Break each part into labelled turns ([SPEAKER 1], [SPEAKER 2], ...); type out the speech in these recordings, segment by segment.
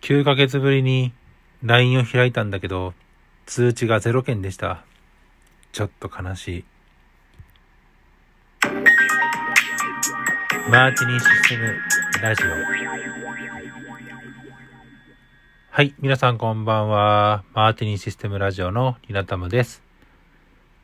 [SPEAKER 1] 9ヶ月ぶりに LINE を開いたんだけど、通知が0件でした。ちょっと悲しい。マーティニーシステムラジオ。はい、皆さんこんばんは。マーティニーシステムラジオのリナタムです。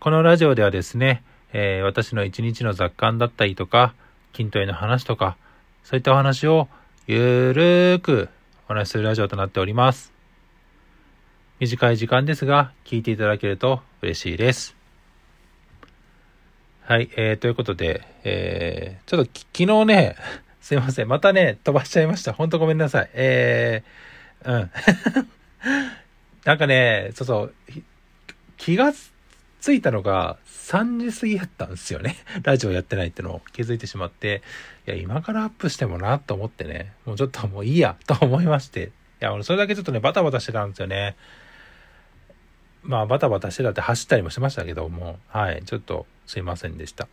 [SPEAKER 1] このラジオではですね、えー私の一日の雑感だったりとか、筋トレの話とか、そういったお話をゆるーく話しするラジオとなっております。短い時間ですが、聞いていただけると嬉しいです。はい、えー、ということで、えー、ちょっと昨日ね、すいません、またね、飛ばしちゃいました。ほんとごめんなさい。えー、うん。なんかね、そうそう、気がつ着いたのが3時過ぎやったんですよね。ラジオやってないってのを気づいてしまって、いや、今からアップしてもなと思ってね、もうちょっともういいやと思いまして。いや、俺それだけちょっとね、バタバタしてたんですよね。まあ、バタバタしてたって走ったりもしましたけども、はい、ちょっとすいませんでした。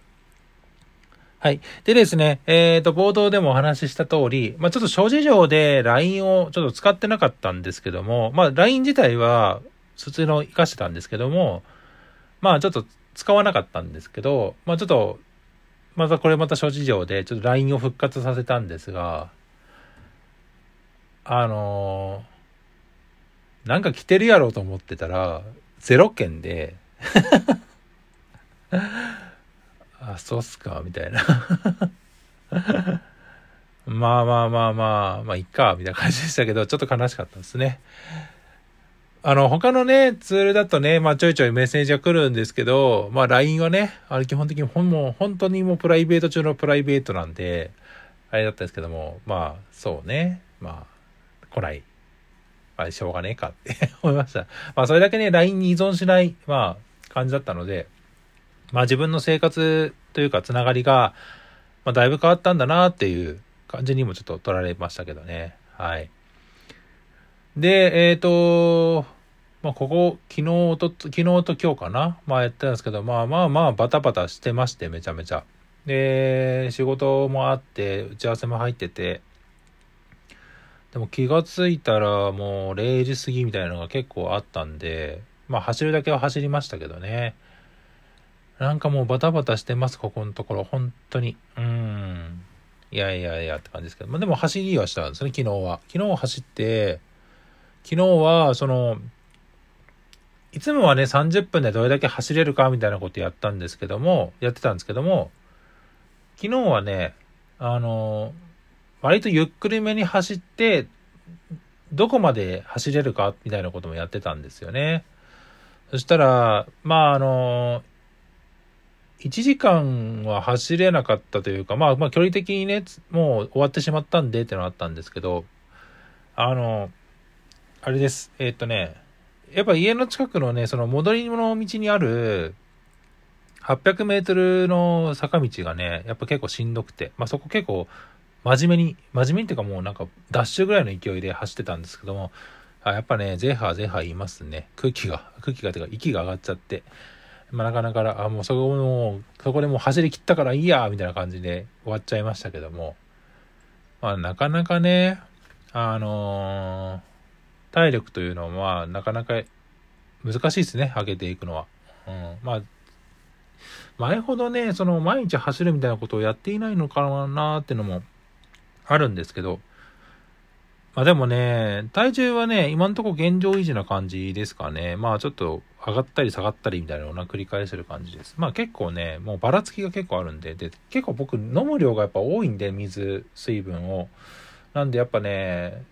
[SPEAKER 1] はい。でですね、えっ、と、冒頭でもお話しした通り、まあちょっと諸事情で LINE をちょっと使ってなかったんですけども、まあ LINE 自体は普通の活かしてたんですけども、まあちょっと使わなかったんですけど、まあちょっと、またこれまた諸事情でちょっと LINE を復活させたんですが、あのーなんか来てるやろうと思ってたら、0件で、あ、そうっすか、みたいな。まあまあまあまあ、まあいっか、みたいな感じでしたけど、ちょっと悲しかったですね。あの、他のね、ツールだとね、まあちょいちょいメッセージが来るんですけど、まあ LINE はね、あれ基本的にほんもう本当にもうプライベート中のプライベートなんで、あれだったんですけども、まあそうね、まあ来ない。まあしょうがねえかって 思いました。まあそれだけね、LINE に依存しない、まあ感じだったので、まあ自分の生活というかつながりが、まあだいぶ変わったんだなっていう感じにもちょっと取られましたけどね。はい。で、えっ、と、まあ、ここ、昨日と、昨日と今日かなまあやってたんですけど、まあまあまあバタバタしてまして、めちゃめちゃ。で、仕事もあって、打ち合わせも入ってて、でも気がついたらもう0時過ぎみたいなのが結構あったんで、まあ走るだけは走りましたけどね。なんかもうバタバタしてます、ここのところ。本当に。うん。いやいやいやって感じですけど。まあでも走りはしたんですね、昨日は。昨日走って、昨日は、その、いつもはね、30分でどれだけ走れるかみたいなことやったんですけども、やってたんですけども、昨日はね、あの、割とゆっくりめに走って、どこまで走れるかみたいなこともやってたんですよね。そしたら、まああの、1時間は走れなかったというか、まあまあ距離的にね、もう終わってしまったんでってのはあったんですけど、あの、あれです。えーっとね、やっぱ家の近くのね、その戻りの道にある、800メートルの坂道がね、やっぱ結構しんどくて、まあそこ結構真面目に、真面目にっていうかもうなんかダッシュぐらいの勢いで走ってたんですけども、あやっぱね、ゼーハゼーハ言いますね。空気が、空気がてか息が上がっちゃって、まあなかなか、あ、もうそこも、そこでもう走り切ったからいいや、みたいな感じで終わっちゃいましたけども、まあなかなかね、あのー体力というのは、なかなか難しいですね、上げていくのは。うん、まあ、前ほどね、その毎日走るみたいなことをやっていないのかなってのもあるんですけど、まあでもね、体重はね、今のとこ現状維持な感じですかね。まあちょっと上がったり下がったりみたいなのをな繰り返してる感じです。まあ結構ね、もうばらつきが結構あるんで、で、結構僕飲む量がやっぱ多いんで、水、水分を。なんでやっぱね、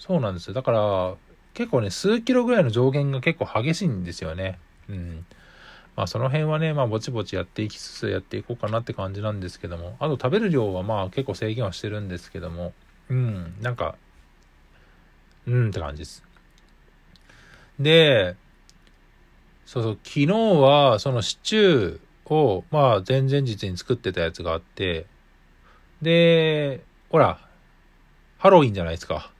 [SPEAKER 1] そうなんですよ。だから、結構ね、数キロぐらいの上限が結構激しいんですよね。うん。まあその辺はね、まあぼちぼちやっていきつつやっていこうかなって感じなんですけども、あと食べる量はまあ結構制限はしてるんですけども、うん、なんか、うんって感じです。で、そうそう、昨日はそのシチューを、まあ前々日に作ってたやつがあって、で、ほら、ハロウィンじゃないですか。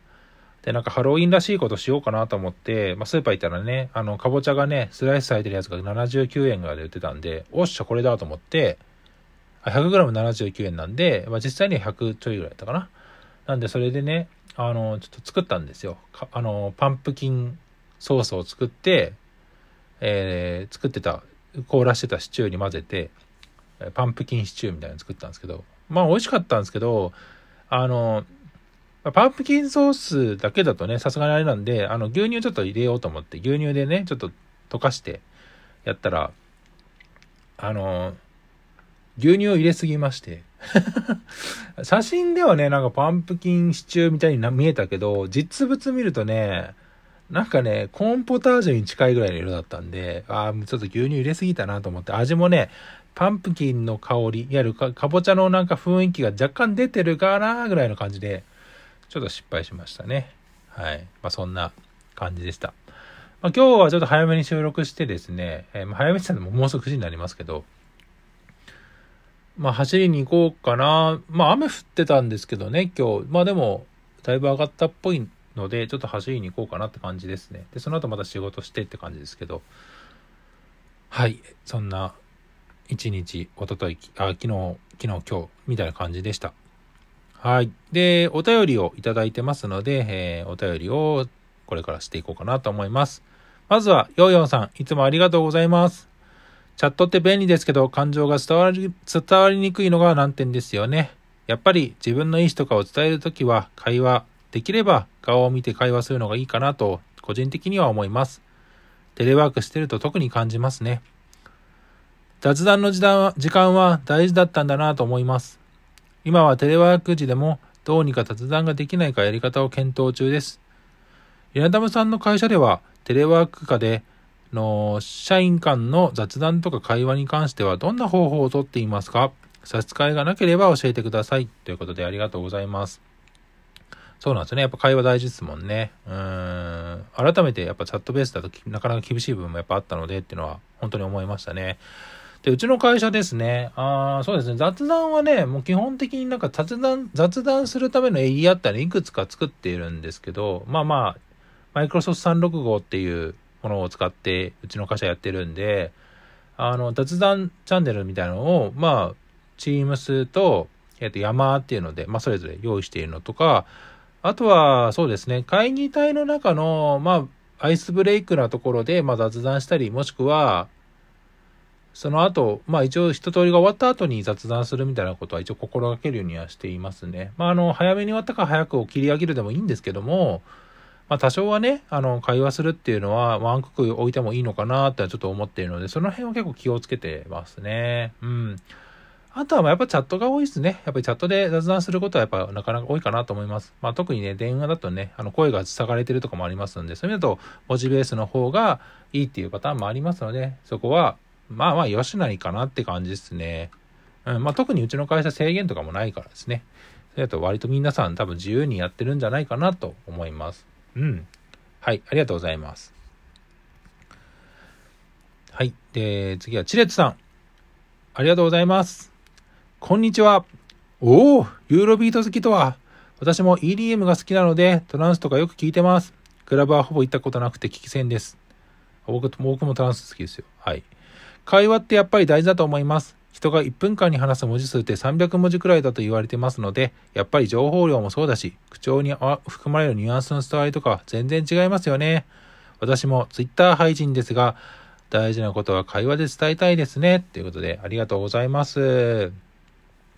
[SPEAKER 1] で、なんかハロウィンらしいことしようかなと思って、まあ、スーパー行ったらね、あの、かぼちゃがね、スライスされてるやつが79円ぐらいで売ってたんで、おっしゃ、これだと思って、100g79 円なんで、まあ、実際には100ちょいぐらいだったかな。なんで、それでね、あの、ちょっと作ったんですよ。あの、パンプキンソースを作って、えー、作ってた、凍らしてたシチューに混ぜて、パンプキンシチューみたいなの作ったんですけど、まあ美味しかったんですけど、あの、パンプキンソースだけだとね、さすがにあれなんで、あの、牛乳ちょっと入れようと思って、牛乳でね、ちょっと溶かしてやったら、あの、牛乳を入れすぎまして。写真ではね、なんかパンプキンシチューみたいに見えたけど、実物見るとね、なんかね、コーンポタージュに近いぐらいの色だったんで、ああ、ちょっと牛乳入れすぎたなと思って、味もね、パンプキンの香り、いわゆるかぼちゃのなんか雰囲気が若干出てるかなぐらいの感じで、ちょっと失敗しましたね。はい。まあそんな感じでした。まあ今日はちょっと早めに収録してですね、えー、まあ早めにしたのももうすぐ9時になりますけど、まあ走りに行こうかな。まあ雨降ってたんですけどね、今日。まあでも、だいぶ上がったっぽいので、ちょっと走りに行こうかなって感じですね。で、その後また仕事してって感じですけど、はい。そんな、一日、おととい、あ、昨日、昨日、今日、みたいな感じでした。はい。で、お便りをいただいてますので、えー、お便りをこれからしていこうかなと思います。まずは、ヨーヨンさん、いつもありがとうございます。チャットって便利ですけど、感情が伝わり、伝わりにくいのが難点ですよね。やっぱり自分の意思とかを伝えるときは、会話、できれば顔を見て会話するのがいいかなと、個人的には思います。テレワークしてると特に感じますね。雑談の時間は大事だったんだなと思います。今はテレワーク時でもどうにか雑談ができないかやり方を検討中です。稲田さんの会社ではテレワーク下での社員間の雑談とか会話に関してはどんな方法をとっていますか？差し支えがなければ教えてください。ということでありがとうございます。そうなんですね。やっぱ会話大事ですもんね。うん。改めてやっぱチャットベースだとなかなか厳しい部分もやっぱあったのでっていうのは本当に思いましたね。で、うちの会社ですね。ああそうですね。雑談はね、もう基本的になんか雑談、雑談するためのエリアっていくつか作っているんですけど、まあまあ、マイクロソフト365っていうものを使ってうちの会社やってるんで、あの、雑談チャンネルみたいなのを、まあ、チームスと、えっ、と、山っていうので、まあ、それぞれ用意しているのとか、あとは、そうですね、会議体の中の、まあ、アイスブレイクなところで、まあ、雑談したり、もしくは、その後、まあ一応一通りが終わった後に雑談するみたいなことは一応心がけるようにはしていますね。まああの、早めに終わったか早くを切り上げるでもいいんですけども、まあ多少はね、あの、会話するっていうのはワンクック置いてもいいのかなってちょっと思っているので、その辺は結構気をつけてますね。うん。あとはやっぱチャットが多いですね。やっぱりチャットで雑談することはやっぱなかなか多いかなと思います。まあ特にね、電話だとね、あの声が下がれてるとかもありますんで、そういう意味だと文字ベースの方がいいっていうパターンもありますので、そこはまあまあ、よしないかなって感じですね。うん、まあ特にうちの会社制限とかもないからですね。それだと割と皆さん多分自由にやってるんじゃないかなと思います。うん。はい、ありがとうございます。はい。で、次はチレッツさん。ありがとうございます。こんにちは。おお、ユーロビート好きとは。私も EDM が好きなので、トランスとかよく聞いてます。クラブはほぼ行ったことなくて聞き戦です。僕僕もトランス好きですよ。はい。会話ってやっぱり大事だと思います。人が1分間に話す文字数って300文字くらいだと言われてますので、やっぱり情報量もそうだし、口調に含まれるニュアンスの伝わりとか全然違いますよね。私も Twitter 配信ですが、大事なことは会話で伝えたいですね。ということで、ありがとうございます。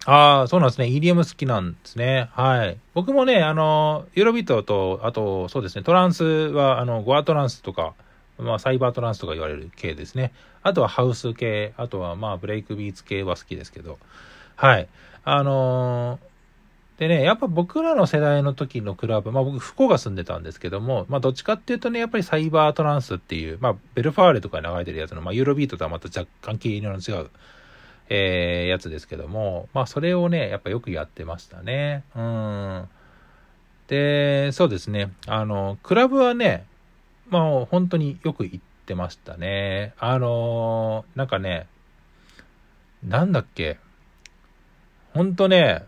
[SPEAKER 1] ああ、そうなんですね。EDM 好きなんですね。はい。僕もね、あの、ユーロビートと、あと、そうですね、トランスは、あの、ゴアトランスとか、まあ、サイバートランスとか言われる系ですね。あとはハウス系、あとはまあ、ブレイクビーツ系は好きですけど。はい。あのー、でね、やっぱ僕らの世代の時のクラブ、まあ僕、福岡住んでたんですけども、まあどっちかっていうとね、やっぱりサイバートランスっていう、まあベルファーレとかに流れてるやつの、まあユーロビートとはまた若干系の違う、えー、やつですけども、まあそれをね、やっぱよくやってましたね。うん。で、そうですね。あの、クラブはね、まあ、本当によく行ってましたね。あのー、なんかね、なんだっけ。ほんとね、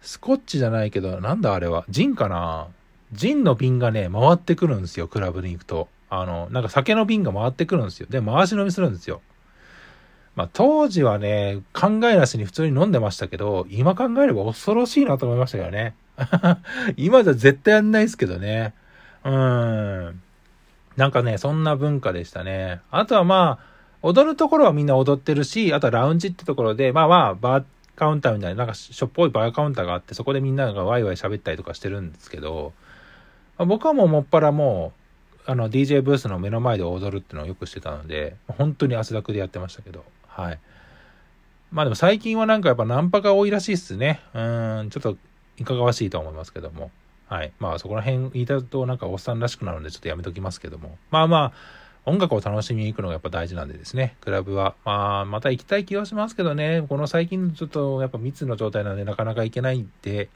[SPEAKER 1] スコッチじゃないけど、なんだあれは。ジンかなジンの瓶がね、回ってくるんですよ、クラブに行くと。あの、なんか酒の瓶が回ってくるんですよ。で、回し飲みするんですよ。まあ当時はね、考えなしに普通に飲んでましたけど、今考えれば恐ろしいなと思いましたよね。今じゃ絶対やんないですけどね。うん。なんかね、そんな文化でしたね。あとはまあ、踊るところはみんな踊ってるし、あとはラウンジってところで、まあまあ、バーカウンターみたいな、なんかしょっぽいバーカウンターがあって、そこでみんながワイワイ喋ったりとかしてるんですけど、まあ、僕はもうもっぱらもう、あの、DJ ブースの目の前で踊るっていうのをよくしてたので、本当に汗だくでやってましたけど、はい。まあでも最近はなんかやっぱナンパが多いらしいっすね。うん、ちょっといかがわしいと思いますけども。はい。まあそこら辺言いたとなんかおっさんらしくなるんでちょっとやめときますけども。まあまあ、音楽を楽しみに行くのがやっぱ大事なんでですね、クラブは。まあ、また行きたい気はしますけどね、この最近ちょっとやっぱ密の状態なんでなかなか行けないんで、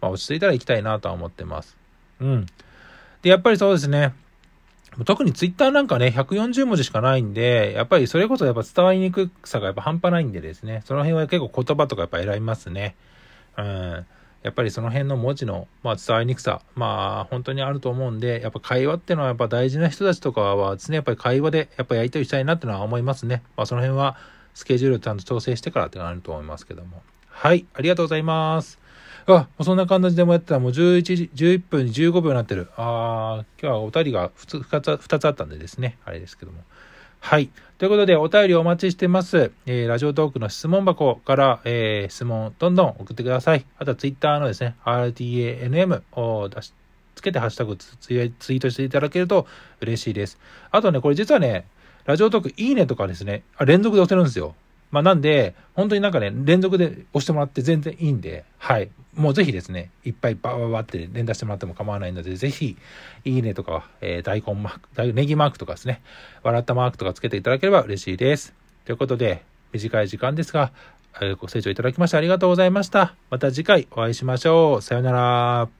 [SPEAKER 1] まあ落ち着いたら行きたいなとは思ってます。うん。で、やっぱりそうですね、特にツイッターなんかね、140文字しかないんで、やっぱりそれこそやっぱ伝わりにくさがやっぱ半端ないんでですね、その辺は結構言葉とかやっぱ選びますね。うん。やっぱりその辺の文字の、まあ、伝わりにくさ、まあ、本当にあると思うんで、やっぱ会話っていうのはやっぱ大事な人たちとかはですね、やっぱり会話でやっぱやりとりしたいなっていうのは思いますね。まあ、その辺はスケジュールちゃんと調整してからってなると思いますけども。はい、ありがとうございます。あ、もうそんな感じでもやってたらもう11時、11分に15秒になってる。あー、今日はお便りが 2, つ2つあったんでですね、あれですけども。はい。ということで、お便りお待ちしてます。えー、ラジオトークの質問箱から、えー、質問どんどん送ってください。あとはツイッターのですね、RTANM を出し、つけてハッシュタグツツイートしていただけると嬉しいです。あとね、これ実はね、ラジオトークいいねとかですね、あ連続で押せるんですよ。まあなんで、本当になんかね、連続で押してもらって全然いいんで、はい。もうぜひですね、いっぱいバーバーって連打してもらっても構わないので、ぜひ、いいねとか、えー、大根マーク、ネギマークとかですね、笑ったマークとかつけていただければ嬉しいです。ということで、短い時間ですが、ご清聴いただきましてありがとうございました。また次回お会いしましょう。さようなら。